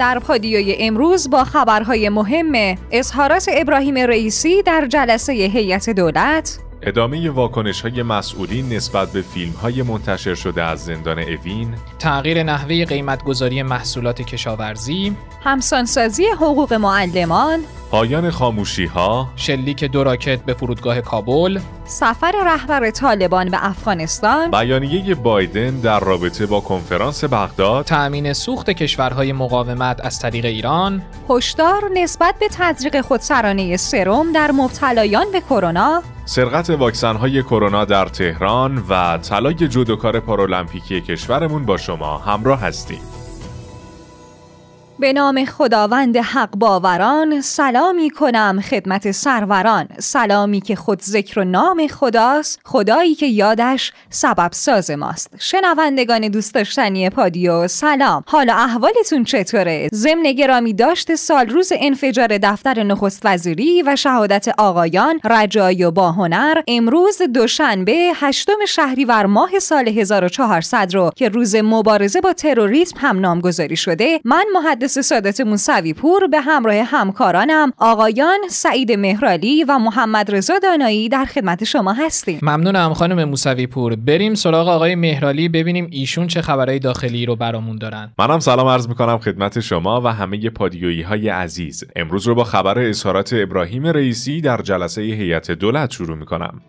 در پادیوی امروز با خبرهای مهم اظهارات ابراهیم رئیسی در جلسه هیئت دولت ادامه واکنش های مسئولین نسبت به فیلم های منتشر شده از زندان اوین تغییر نحوه قیمتگذاری محصولات کشاورزی همسانسازی حقوق معلمان پایان خاموشی ها شلیک دو راکت به فرودگاه کابل سفر رهبر طالبان به افغانستان. بیانیه بایدن در رابطه با کنفرانس بغداد. تأمین سوخت کشورهای مقاومت از طریق ایران. هشدار نسبت به تزریق خودسرانه سرم در مبتلایان به کرونا. سرقت واکسن های کرونا در تهران و طلای جودوکار پارالمپیکی کشورمون با شما همراه هستیم. به نام خداوند حق باوران سلامی کنم خدمت سروران. سلامی که خود ذکر و نام خداست خدایی که یادش سبب ساز ماست. شنوندگان دوست داشتنی پادیو سلام. حالا احوالتون چطوره؟ ضمن گرامی داشت سال روز انفجار دفتر نخست وزیری و شهادت آقایان رجایی و باهنر امروز دوشنبه هشتم شهریور ماه سال 1400 رو که روز مبارزه با تروریسم هم نامگذاری شده من محدث مجلس سادات موسوی پور به همراه همکارانم آقایان سعید مهرالی و محمد رضا دانایی در خدمت شما هستیم. ممنونم خانم موسوی پور بریم سراغ آقای مهرالی ببینیم ایشون چه خبرهای داخلی رو برامون دارن. منم سلام عرض می‌کنم خدمت شما و همه پادیویی های عزیز. امروز رو با خبر اظهارات ابراهیم رئیسی در جلسه هیئت دولت شروع می‌کنم.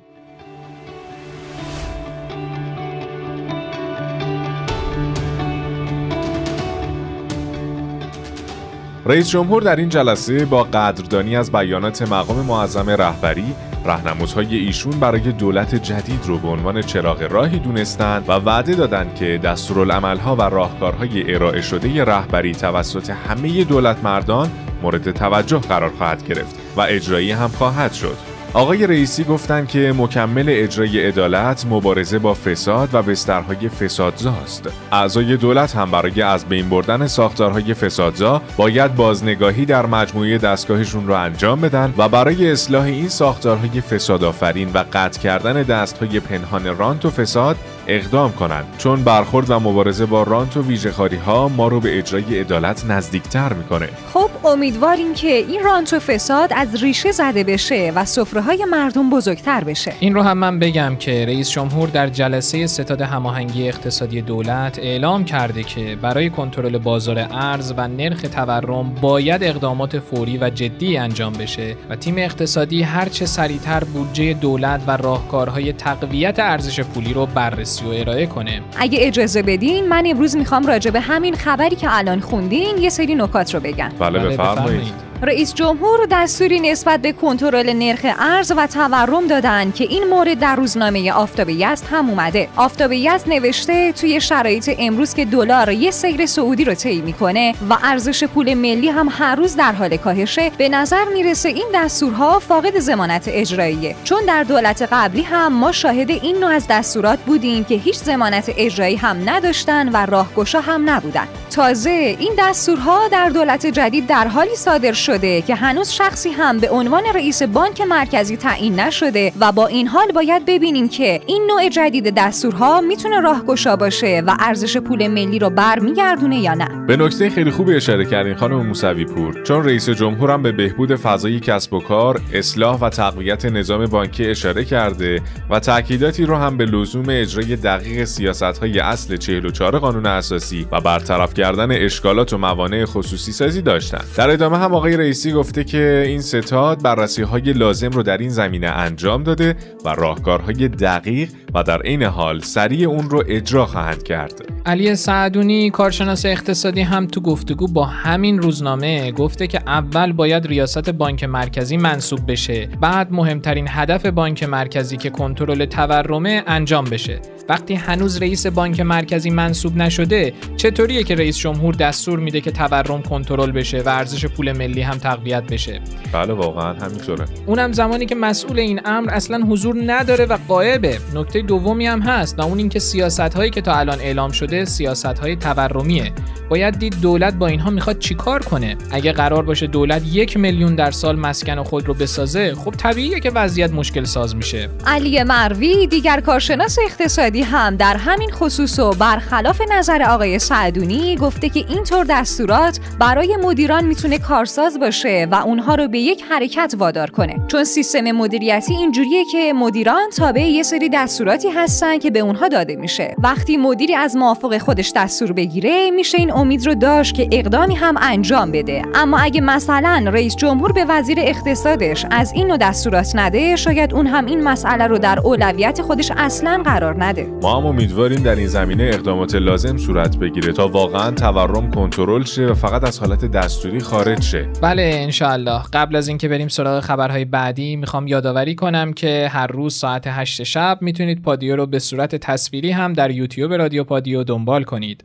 رئیس جمهور در این جلسه با قدردانی از بیانات مقام معظم رهبری رهنمودهای ایشون برای دولت جدید رو به عنوان چراغ راهی دونستند و وعده دادند که دستورالعملها و راهکارهای ارائه شده رهبری توسط همه دولت مردان مورد توجه قرار خواهد گرفت و اجرایی هم خواهد شد. آقای رئیسی گفتند که مکمل اجرای عدالت مبارزه با فساد و بسترهای فسادزاست. اعضای دولت هم برای از بین بردن ساختارهای فسادزا باید بازنگاهی در مجموعه دستگاهشون را انجام بدن و برای اصلاح این ساختارهای فسادآفرین و قطع کردن دستهای پنهان رانت و فساد اقدام کنند. چون برخورد و مبارزه با رانت و ویژه‌خواری ها ما رو به اجرای عدالت نزدیکتر می‌کنه. خب امیدواریم که این رانت و فساد از ریشه زده بشه و سفره های مردم بزرگتر بشه. این رو هم من بگم که رئیس جمهور در جلسه ستاد هماهنگی اقتصادی دولت اعلام کرده که برای کنترل بازار ارز و نرخ تورم باید اقدامات فوری و جدی انجام بشه و تیم اقتصادی هرچه سریعتر بودجه دولت و راهکارهای تقویت ارزش پولی رو بررسی و ارائه کنه. اگه اجازه بدین من امروز می‌خوام راجع به همین خبری که الان خوندین یه سری نکات رو بگم. بله, بله، بفرمایید. رئیس جمهور دستوری نسبت به کنترل نرخ ارز و تورم دادن که این مورد در روزنامه آفتاب یزد هم اومده. آفتاب یزد نوشته توی شرایط امروز که دلار یه سیر سعودی رو طی می‌کنه و ارزش پول ملی هم هر روز در حال کاهشه به نظر می‌رسه این دستورها فاقد زمانت اجراییه. چون در دولت قبلی هم ما شاهد این نوع از دستورات بودیم که هیچ زمانت اجرایی هم نداشتن و راهگشا هم نبودن. تازه این دستورها در دولت جدید در حالی صادر شد شده که هنوز شخصی هم به عنوان رئیس بانک مرکزی تعیین نشده و با این حال باید ببینیم که این نوع جدید دستورها می‌تونه راهگشا باشه و ارزش پول ملی رو برمیگردونه یا نه. به نکته خیلی خوبی اشاره کردین خانم موسوی پور چون رئیس جمهورم به بهبود فضای کسب و کار اصلاح و تقویت نظام بانکی اشاره کرده و تاکیداتی رو هم به لزوم اجرای دقیق سیاست های اصل 44 قانون اساسی و برطرف کردن اشکالات و موانع خصوصی سازی داشتن. در ادامه هم آقای رئیسی گفته که این ستاد بررسی های لازم رو در این زمینه انجام داده و راهکارهای دقیق و در عین حال سریع اون رو اجرا خواهند کرد. علی سعدونی کارشناس اقتصادی هم تو گفتگو با همین روزنامه گفته که اول باید ریاست بانک مرکزی منصوب بشه. بعد مهمترین هدف بانک مرکزی که کنترل تورمه انجام بشه. وقتی هنوز رئیس بانک مرکزی منصوب نشده چطوریه که رئیس جمهور دستور میده که تورم کنترل بشه و ارزش پول ملی هم تقویت بشه؟ بله واقعا همینطوره اونم زمانی که مسئول این امر اصلا حضور نداره و قایبه. نکته دومی هم هست و اون اینکه سیاست هایی که تا الان اعلام شده سیاست های تورمیه. باید دید دولت با اینها می‌خواد چیکار کنه؟ اگه قرار باشه دولت یک میلیون در سال مسکن خود رو بسازه خب طبیعیه که وضعیت مشکل ساز میشه. علی مروی دیگر کارشناس اقتصادی هم در همین خصوص و برخلاف نظر آقای سعدونی گفته که اینطور دستورات برای مدیران می‌تونه کارساز باشه و اونها رو به یک حرکت وادار کنه. چون سیستم مدیریتی اینجوریه که مدیران تابع یه سری دستوراتی هستن که به اونها داده میشه. وقتی مدیری از موافق خودش دستور بگیره میشه این امید رو داشت که اقدامی هم انجام بده. اما اگه مثلا رئیس جمهور به وزیر اقتصادش از این نوع دستورات نده شاید اون هم این مسئله رو در اولویت خودش اصلا قرار نده. ما هم امیدواریم در این زمینه اقدامات لازم صورت بگیره تا واقعا تورم کنترل شه و فقط از حالت دستوری خارج شه. بله انشاءالله. قبل از اینکه بریم سراغ خبرهای بعدی می‌خوام یادآوری کنم که هر روز ساعت 8 شب می‌تونید پادیو رو به صورت تصویری هم در یوتیوب رادیو پادیو دنبال کنید.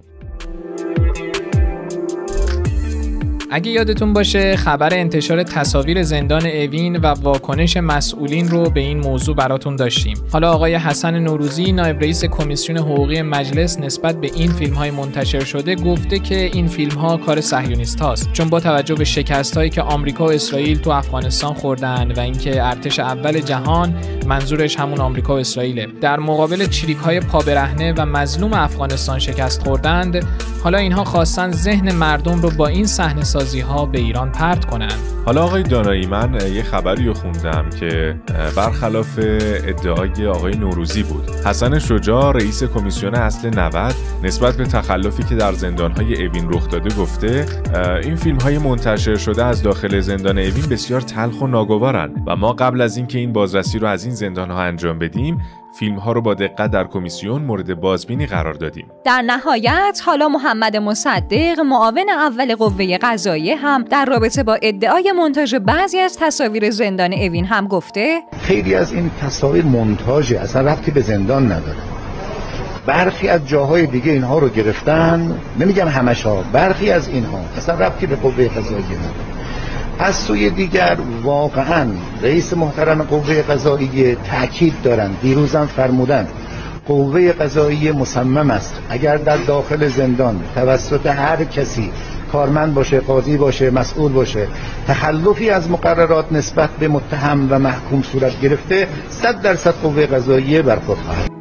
اگه یادتون باشه خبر انتشار تصاویر زندان اوین و واکنش مسئولین رو به این موضوع براتون داشتیم. حالا آقای حسن نوروزی نایب رئیس کمیسیون حقوقی مجلس نسبت به این فیلم های منتشر شده گفته که این فیلم ها کار صهیونیست هاست چون با توجه به شکست هایی که آمریکا و اسرائیل تو افغانستان خوردن و اینکه ارتش اول جهان منظورش همون آمریکا و اسرائیل در مقابل چریک های پابرهنه و مظلوم افغانستان شکست خوردند حالا اینها خواستن ذهن مردم رو با این صحنه سازی ها به ایران پرت کنند. حالا آقای دانایی من یه خبری رو خوندم که برخلاف ادعای آقای نوروزی بود. حسن شجاع رئیس کمیسیون اصل 90 نسبت به تخلفی که در زندانهای اوین رخ داده گفته این فیلم های منتشر شده از داخل زندان اوین بسیار تلخ و ناگوارن و ما قبل از اینکه این بازرسی رو از این زندان ها انجام بدیم فیلم ها رو با دقت در کمیسیون مورد بازبینی قرار دادیم. در نهایت حالا محمد مصدق معاون اول قوه قضاییه هم در رابطه با ادعای مونتاژ بعضی از تصاویر زندان اوین هم گفته خیلی از این تصاویر مونتاژ اصلا ربطی به زندان نداره. برخی از جاهای دیگه اینها رو گرفتن نمیگم همش ها برخی از اینها اصلا ربطی به قوه قضاییه نداره از سوی دیگر واقعا رئیس محترم قوه قضاییه تاکید دارن دیروزم فرمودن قوه قضایی مصمم است. اگر در داخل زندان توسط هر کسی کارمند باشه قاضی باشه مسئول باشه تخلفی از مقررات نسبت به متهم و محکوم صورت گرفته صد درصد قوه قضاییه برخورد خواهد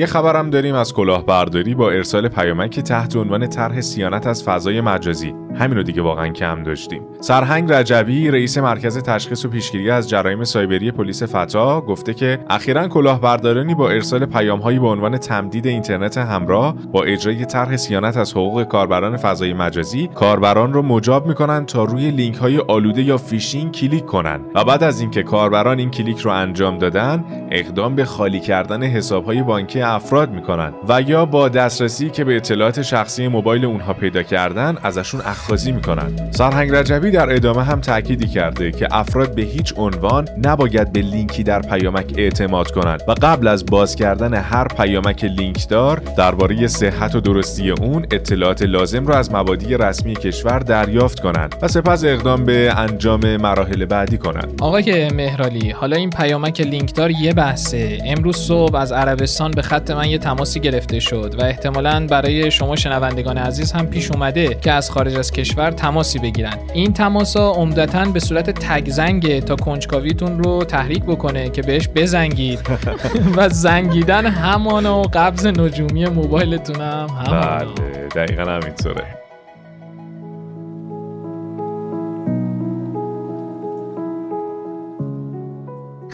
یه خبرم داریم از کلاهبرداری با ارسال پیامکی تحت عنوان طرح صیانت از فضای مجازی. همینو دیگه واقعا کم داشتیم. سرهنگ رجبی رئیس مرکز تشخیص و پیشگیری از جرایم سایبری پلیس فتا گفته که اخیرا کلاهبردارانی با ارسال پیامهایی به عنوان تمدید اینترنت همراه با اجرای طرح صیانت از حقوق کاربران فضای مجازی کاربران رو مجاب می‌کنن تا روی لینک های آلوده یا فیشینگ کلیک کنن. و بعد از اینکه کاربران این کلیک رو انجام دادن اقدام به خالی کردن حساب های بانکی افراد می‌کنن. و یا با دسترسی که به اطلاعات شخصی موبایل اونها پیدا کردن ازشون اخاذی می‌کنن سرهنگ رجبی در ادامه هم تأکیدی کرده که افراد به هیچ عنوان نباید به لینکی در پیامک اعتماد کنند و قبل از باز کردن هر پیامک لینکدار درباره صحت و درستی اون اطلاعات لازم را از مبادی رسمی کشور دریافت کنند و سپس اقدام به انجام مراحل بعدی کنند. آقای مهرالی حالا این پیامک لینکدار یه بحثه. امروز صبح از عربستان به خط من یه تماسی گرفته شد و احتمالا برای شما شنوندگان عزیز هم پیش اومده که از خارج از کشور تماسی بگیرن. این تماسا عمدتا به صورت تگ زنگه تا کنجکاویتون رو تحریک بکنه که بهش بزنگید. و زنگیدن همانا و قبض نجومی موبایلتون هم همانا. بله دقیقا همینطوره.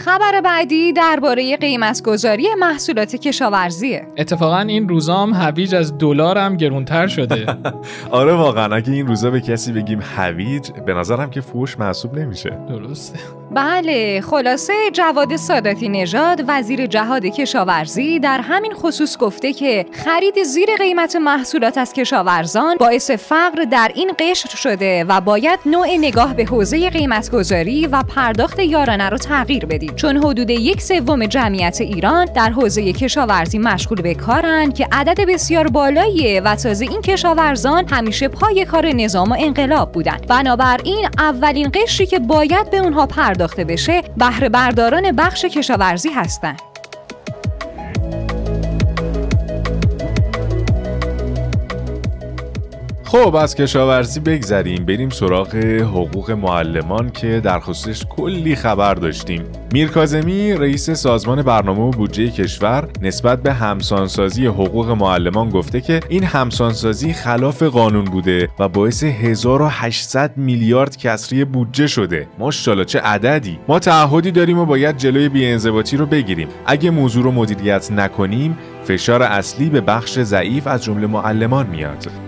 خبر بعدی درباره قیمتگذاری محصولات کشاورزیه. اتفاقا این روزا هم هویج از دلار هم گرونتر شده. آره واقعا. اگه این روزا به کسی بگیم هویج به نظرم که فوش محسوب نمیشه. درسته. بله خلاصه جواد ساداتی نژاد وزیر جهاد کشاورزی در همین خصوص گفته که خرید زیر قیمت محصولات از کشاورزان باعث فقر در این قشر شده و باید نوع نگاه به حوزه قیمتگذاری و پرداخت یارانه رو تغییر دارید چون حدود یک سوم جمعیت ایران در حوزه کشاورزی مشغول به کارند که عدد بسیار بالاییه و تازه این کشاورزان همیشه پای کار نظام و انقلاب بودند بنابراین اولین قشری که باید به اونها پرداخته بشه بهره برداران بخش کشاورزی هستند خب از کشاورزی بگذریم. بریم سراغ حقوق معلمان که در خصوصش کلی خبر داشتیم. میر کازمی رئیس سازمان برنامه و بودجه کشور نسبت به همسانسازی حقوق معلمان گفته که این همسانسازی خلاف قانون بوده و باعث 1800 میلیارد کسری بودجه شده. ماشاءالله چه عددی. ما تعهدی داریم و باید جلوی بی‌انضباطی رو بگیریم. اگه موضوع رو مدیریت نکنیم فشار اصلی به بخش ضعیف از جمله معلمان میاد.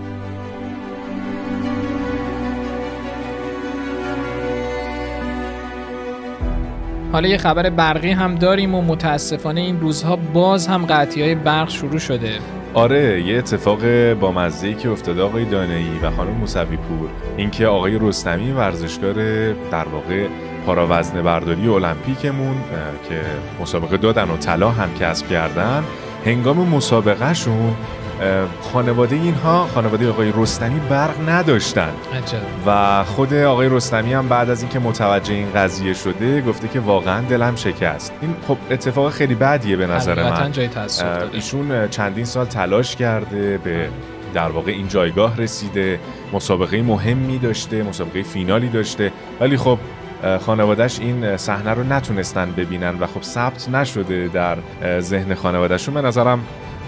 حالا یه خبر برقی هم داریم و متاسفانه این روزها باز هم قطعی های برق شروع شده. آره یه اتفاق با مزه که افتاده آقای دانایی و خانم موسوی پور اینکه آقای رستمی ورزشکار در واقع پاراوزن برداری المپیکمون که مسابقه دادن و طلا هم کسب کردن هنگام مسابقهشون خانواده اینها خانواده آقای رستمی برق نداشتن. و خود آقای رستمی هم بعد از اینکه متوجه این قضیه شده گفته که واقعا دلم شکست. این خب اتفاق خیلی بدیه به نظر من. جای ایشون چندین سال تلاش کرده به در واقع این جایگاه رسیده مسابقه مهمی داشته مسابقه فینالی داشته. ولی خب خانوادهش این صحنه رو نتونستن ببینن و خب ثبت نشده در ذهن خانوادهشون. به نظرم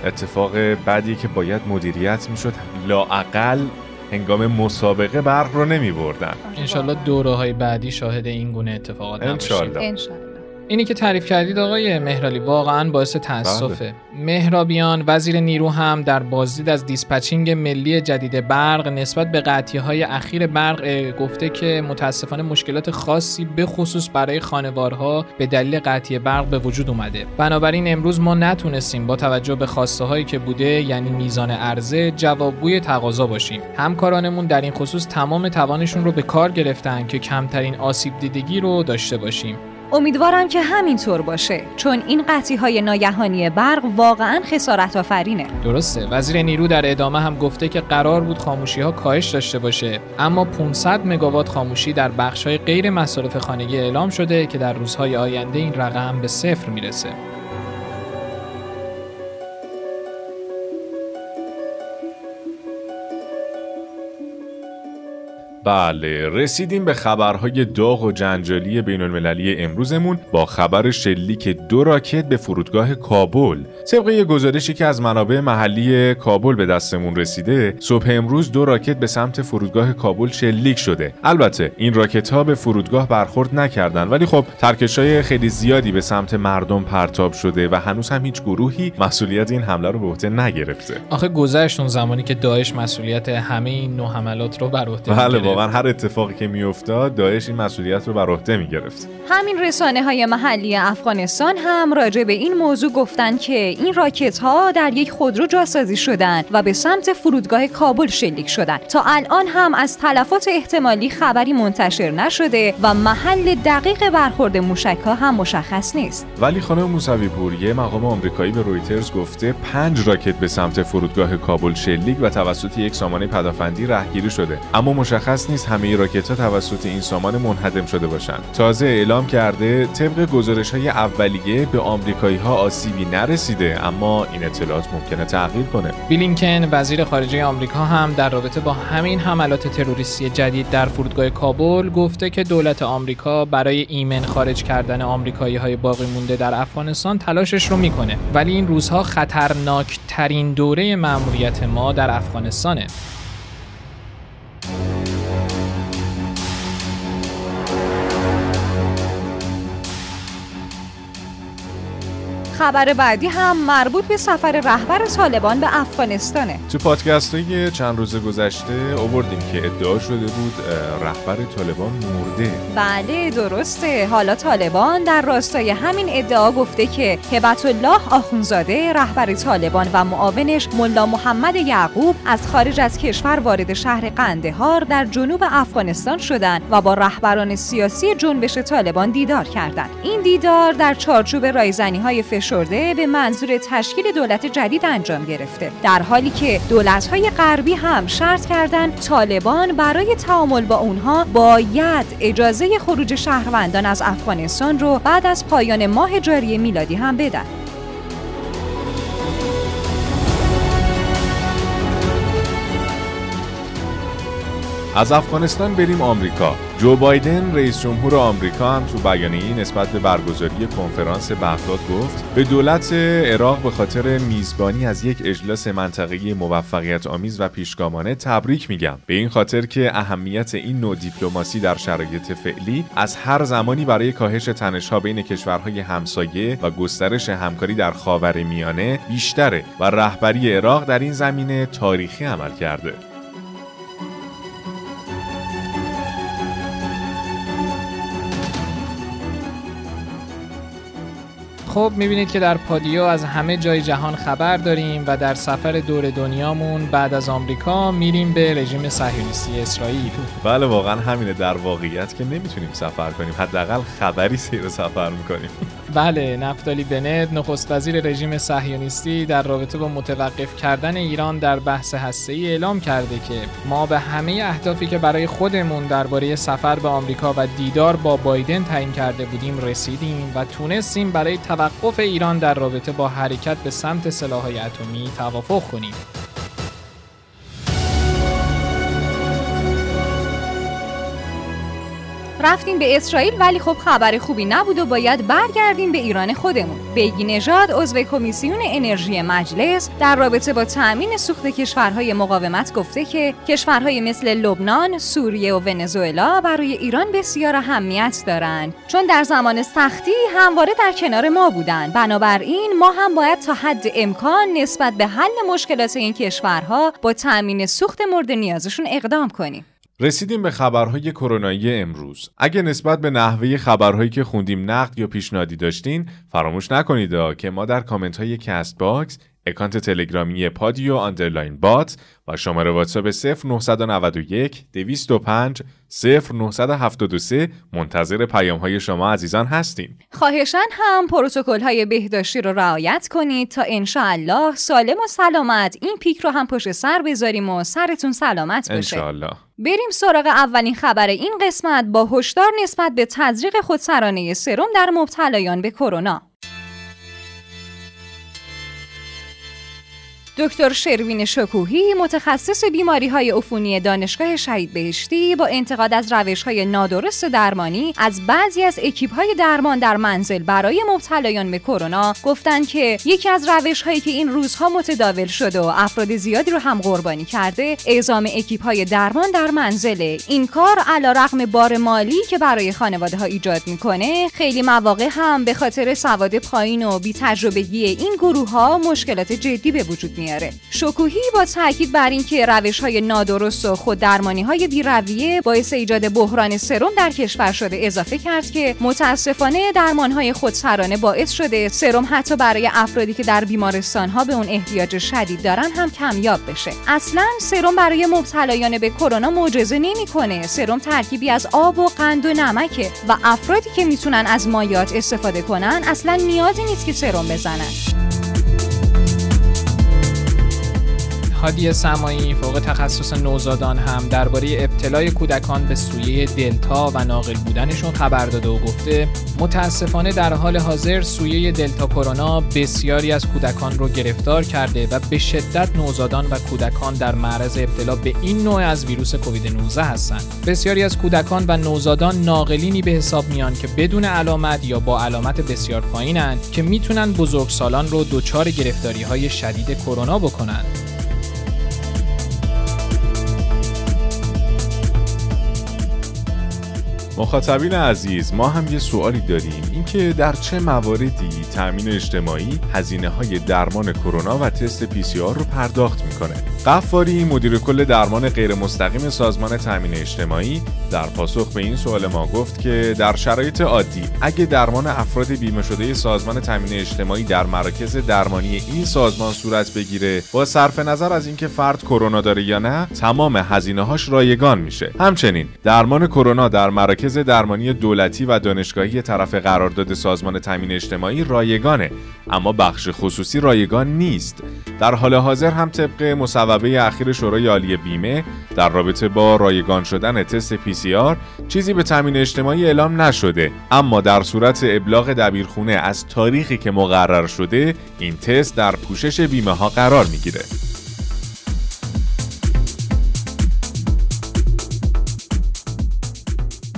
اتفاق بعدی که باید مدیریت می‌شد لاعقل هنگام مسابقه برق رو نمی بردن انشالله دوره های بعدی شاهد این گونه اتفاقات نباشیم اینی که تعریف کردید آقای مهرالی واقعا باعث تاسفه بله. مهرابیان وزیر نیرو هم در بازدید از دیسپچینگ ملی جدید برق نسبت به قطعی های اخیر برق گفته که متاسفانه مشکلات خاصی به خصوص برای خانوارها به دلیل قطعی برق به وجود اومده. بنابراین امروز ما نتونستیم با توجه به خواسته هایی که بوده یعنی میزان عرضه جوابگوی تقاضا باشیم. همکارانمون در این خصوص تمام توانشون رو به کار گرفتن که کمترین آسیب دیدگی رو داشته باشیم. امیدوارم که همینطور باشه چون این قطعی های ناگهانی برق واقعا خسارت آفرینه درسته. وزیر نیرو در ادامه هم گفته که قرار بود خاموشی ها کاهش داشته باشه اما 500 مگاوات خاموشی در بخش های غیر مصارف خانگی اعلام شده که در روزهای آینده این رقم به صفر می‌رسه. بله رسیدیم به خبرهای داغ و جنجالی بین المللی امروزمون با خبر شلیک دو راکت به فرودگاه کابل. طبق یه گزارشی که از منابع محلی کابل به دستمون رسیده صبح امروز دو راکت به سمت فرودگاه کابل شلیک شده. البته این راکت ها به فرودگاه برخورد نکردن ولی خب ترکش های خیلی زیادی به سمت مردم پرتاب شده و هنوز هم هیچ گروهی مسئولیت این حمله رو به عهده نگرفته. آخه گذشت اون زمانی که داعش مسئولیت همه این نو حملات رو بر عهده بله واقعا هر اتفاقی که میافتاد داعش این مسئولیت رو بر عهده می‌گرفت. همین رسانه های محلی افغانستان هم راجع به این موضوع گفتن که این راکت ها در یک خودرو جاسازی شدند و به سمت فرودگاه کابل شلیک شدند تا الان هم از تلفات احتمالی خبری منتشر نشده و محل دقیق برخورد موشک ها هم مشخص نیست. ولی خانم موسوی پور یه مقام آمریکایی به رویترز گفته پنج راکت به سمت فرودگاه کابل شلیک و توسط یک سامانه پدافندی رهگیری شده. اما مشخص نیست همه راکت ها توسط این سامان منهدم شده باشند. تازه اعلام کرده طبق گزارش های اولیه به آمریکایی ها آسیبی نرسیده اما این اطلاعات ممکنه تغییر کنه. بلینکن وزیر خارجه آمریکا هم در رابطه با همین حملات تروریستی جدید در فرودگاه کابل گفته که دولت آمریکا برای ایمن خارج کردن آمریکایی های باقی مونده در افغانستان تلاشش رو می‌کنه. ولی این روزها خطرناک ترین دوره مأموریت ما در افغانستانه. خبر بعدی هم مربوط به سفر رهبر طالبان به افغانستانه. تو پادکست های چند روز گذشته آوردیم که ادعا شده بود رهبر طالبان مرده. بله درسته. حالا طالبان در راستای همین ادعا گفته که هبت الله آخونزاده رهبر طالبان و معاونش ملا محمد یعقوب از خارج از کشور وارد شهر قندهار در جنوب افغانستان شدند و با رهبران سیاسی جنبش طالبان دیدار کردند. این دیدار در چارچوب رایزنی های فشرده به منظور تشکیل دولت جدید انجام گرفته. در حالی که دولت های غربی هم شرط کردند طالبان برای تعامل با اونها باید اجازه خروج شهروندان از افغانستان رو بعد از پایان ماه جاری میلادی هم بدن. از افغانستان بریم آمریکا. جو بایدن رئیس جمهور آمریکا هم تو بیانیه‌ای نسبت به برگزاری کنفرانس بغداد گفت به دولت عراق به خاطر میزبانی از یک اجلاس منطقه‌ای موفقیت آمیز و پیشگامانه تبریک میگم. به این خاطر که اهمیت این نوع دیپلماسی در شرایط فعلی از هر زمانی برای کاهش تنش‌ها بین کشورهای همسایه و گسترش همکاری در خاورمیانه بیشتره و رهبری عراق در این زمینه تاریخی عمل کرده. خب می‌بینید که در پادیو از همه جای جهان خبر داریم و در سفر دور دنیامون بعد از آمریکا میریم به رژیم صهیونیستی اسرائیل. بله واقعا همینه در واقعیت که نمی‌تونیم سفر کنیم. حداقل خبری سیر سفر می‌کنیم. بله نفتالی بنت نخست وزیر رژیم صهیونیستی در رابطه با متوقف کردن ایران در بحث هسته‌ای اعلام کرده که ما به همه اهدافی که برای خودمون درباره سفر به آمریکا و دیدار با بایدن تعیین کرده بودیم رسیدیم و تونستیم برای توقف ایران در رابطه با حرکت به سمت سلاح‌های اتمی توافق کنیم. رفتیم به اسرائیل ولی خب خبر خوبی نبود و باید برگردیم به ایران خودمون. بیگی نژاد عضو کمیسیون انرژی مجلس در رابطه با تأمین سوخت کشورهای مقاومت گفته که کشورهای مثل لبنان، سوریه و ونزوئلا برای ایران بسیار اهمیت دارند. چون در زمان سختی همواره در کنار ما بودند. بنابراین ما هم باید تا حد امکان نسبت به حل مشکلات این کشورها با تأمین سوخت مورد نیازشون اقدام کنیم. رسیدیم به خبرهای کرونایی امروز. اگه نسبت به نحوه خبرهایی که خوندیم نقد یا پیشنهادی داشتین، فراموش نکنید که ما در کامنت های Castbox اکانت تلگرامی پادیو underline bot و شماره واتساپ 0991 205 0973 منتظر پیام های شما عزیزان هستیم. خواهشاً هم پروتکل های بهداشتی رو رعایت کنید تا انشاءالله سالم و سلامت این پیک رو هم پشت سر بذاریم و سرتون سلامت بشه. انشاءالله. بریم سراغ اولین خبر این قسمت با هشدار نسبت به تزریق خودسرانه سرم در مبتلایان به کرونا. دکتر شروین شکوهی متخصص بیماری های عفونی دانشگاه شهید بهشتی با انتقاد از روش های نادرست درمانی از بعضی از اکیپ های درمان در منزل برای مبتلایان به کرونا گفتند که یکی از روش هایی که این روزها متداول شده و افراد زیادی رو هم قربانی کرده اعزام اکیپ های درمان در منزله این کار علا رقم بار مالی که برای خانواده ها ایجاد می‌کنه خیلی مواقع هم به خاطر سواد پایین و بی تجربگی این گروه ها مشکلات جدی به وجود میاره. شکوهی با تاکید بر اینکه روش های نادرست و خود درمانی های بیرویه باعث ایجاد بحران سرم در کشور شده اضافه کرد که متاسفانه درمان های خودسرانه باعث شده سرم حتی برای افرادی که در بیمارستان ها به اون احتیاج شدید دارن هم کمیاب بشه. اصلا سرم برای مبتلایان به کرونا معجزه نمی‌کنه. سرم ترکیبی از آب و قند و نمکه و افرادی که می‌تونن از مایات استفاده کنن اصلا نیازی نیست که سرم بزنن. هادی سمایی فوق تخصص نوزادان هم درباره ابتلای کودکان به سویه دلتا و ناقل بودنشون خبر داده و گفته متاسفانه در حال حاضر سویه دلتا کرونا بسیاری از کودکان رو گرفتار کرده و به شدت نوزادان و کودکان در معرض ابتلا به این نوع از ویروس کووید 19 هستند. بسیاری از کودکان و نوزادان ناقلینی به حساب میان که بدون علامت یا با علامت بسیار پایینند که می‌تونن بزرگسالان رو دچار گرفتاری های شدید کرونا بکنند مخاطبین عزیز ما هم یه سوالی داریم. اینکه در چه مواردی تأمین اجتماعی هزینه های درمان کرونا و تست پی سی آر رو پرداخت می‌کنه. قفاری مدیر کل درمان غیر مستقیم سازمان تأمین اجتماعی در پاسخ به این سوال ما گفت که در شرایط عادی اگه درمان افراد بیمه شده سازمان تامین اجتماعی در مراکز درمانی این سازمان صورت بگیره با صرف نظر از اینکه فرد کرونا داره یا نه تمام هزینه هاش رایگان میشه. همچنین درمان کرونا در مراکز درمانی دولتی و دانشگاهی طرف قرارداد سازمان تامین اجتماعی رایگانه اما بخش خصوصی رایگان نیست. در حال حاضر هم طبق مصوبه اخیر شورای عالی بیمه در رابطه با رایگان شدن تست آر چیزی به تامین اجتماعی اعلام نشده. اما در صورت ابلاغ دبیرخونه از تاریخی که مقرر شده این تست در پوشش بیمه ها قرار می‌گیره.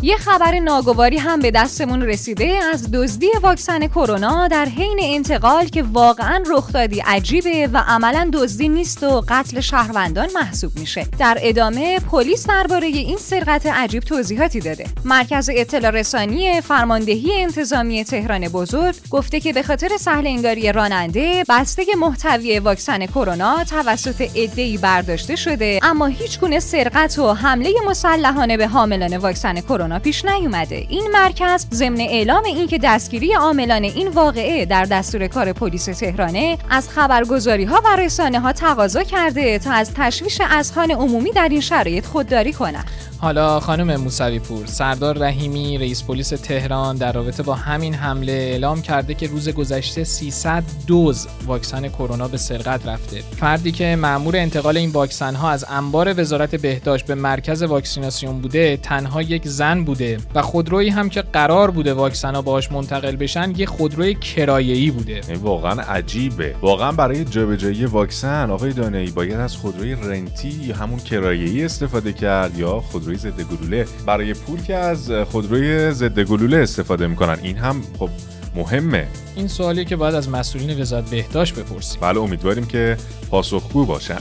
یه خبر ناگواری هم به دستمون رسیده. از دزدی واکسن کرونا در حین انتقال که واقعا رخدادی عجیبه و عملا دزدی نیست و قتل شهروندان محسوب میشه. در ادامه پلیس درباره این سرقت عجیب توضیحاتی داده. مرکز اطلاع رسانی فرماندهی انتظامی تهران بزرگ گفته که به خاطر سهل انگاری راننده بسته محتوی واکسن کرونا توسط عدهای برداشته شده اما هیچ گونه سرقت و حمله مسلحانه به حاملان واکسن کرونا پیش نیومده. این مرکز ضمن اعلام اینکه دستگیری عاملان این واقعه در دستور کار پلیس تهرانه از خبرگزاری ها و رسانه ها تقاضا کرده تا از تشویش اذهان عمومی در این شرایط خودداری کنند. حالا خانم موسوی پور سردار رحیمی رئیس پلیس تهران در رابطه با همین حمله اعلام کرده که روز گذشته 300 دوز واکسن کرونا به سرقت رفته. فردی که مأمور انتقال این واکسن ها از انبار وزارت بهداشت به مرکز واکسیناسیون بوده تنها یک زن بوده و خودرویی هم که قرار بوده واکسن ها باهاش منتقل بشن یه خودروی کرایه‌ای بوده. واقعا عجیبه. واقعا برای جابجایی واکسن آقای دانایی باید از خودروی رنتی یا همون کرایه‌ای استفاده کرد یا خودروی ضد گلوله. برای پول که از خودروی ضد گلوله استفاده می‌کنن. این هم خب مهمه. این سوالی که باید از مسئولین وزارت بهداشت بپرسیم. بله امیدواریم که پاسخگو باشن.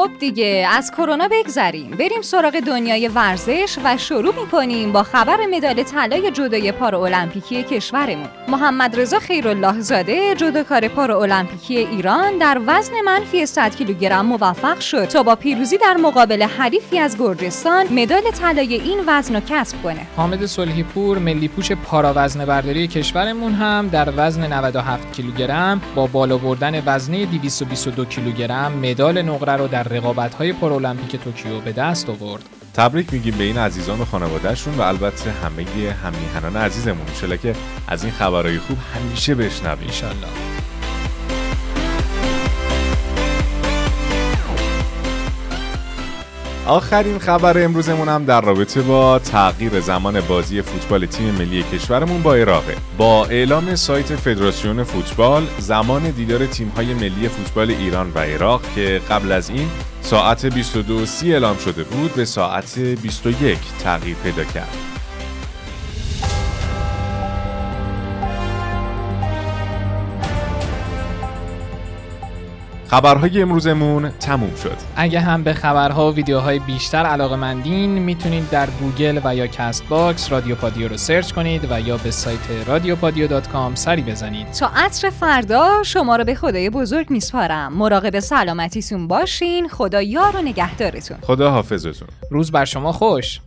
خب دیگه از کرونا بگذریم. بریم سراغ دنیای ورزش و شروع می‌کنیم با خبر مدال طلای جدای پارا المپیکی کشورمون. محمد رضا خیرالله زاده جدوکار پارا المپیکی ایران در وزن منفی 100 کیلوگرم موفق شد تا با پیروزی در مقابل حریفی از گرجستان مدال طلای این وزن رو کسب کنه. حامد صلحی پور ملی پوش پارا وزن برداری کشورمون هم در وزن 97 کیلوگرم با بالا بردن وزنه 222 کیلوگرم مدال نقره رو در رقابت‌های پارالمپیک توکیو به دست آورد. تبریک میگیم به این عزیزان و خانوادهشون و البته همه همیهنان عزیزمون. ان که از این خبرهای خوب همیشه بشنویم. ان آخرین خبر امروزمون هم در رابطه با تغییر زمان بازی فوتبال تیم ملی کشورمون با عراقه. با اعلام سایت فدراسیون فوتبال زمان دیدار تیم‌های ملی فوتبال ایران و عراق که قبل از این ساعت 22:30 اعلام شده بود به ساعت 21 تغییر پیدا کرد. خبرهای امروزمون تموم شد. اگه هم به خبرها و ویدیوهای بیشتر علاقه مندین می‌تونید در گوگل و یا Castbox رادیو پادیو رو search کنید و یا به سایت رادیوپادیو.com سری بزنید. تا عصر فردا شما رو به خدای بزرگ میسپارم. مراقب سلامتیتون باشین. خدا یار و نگهدارتون. خدا حافظتون روز بر شما خوش.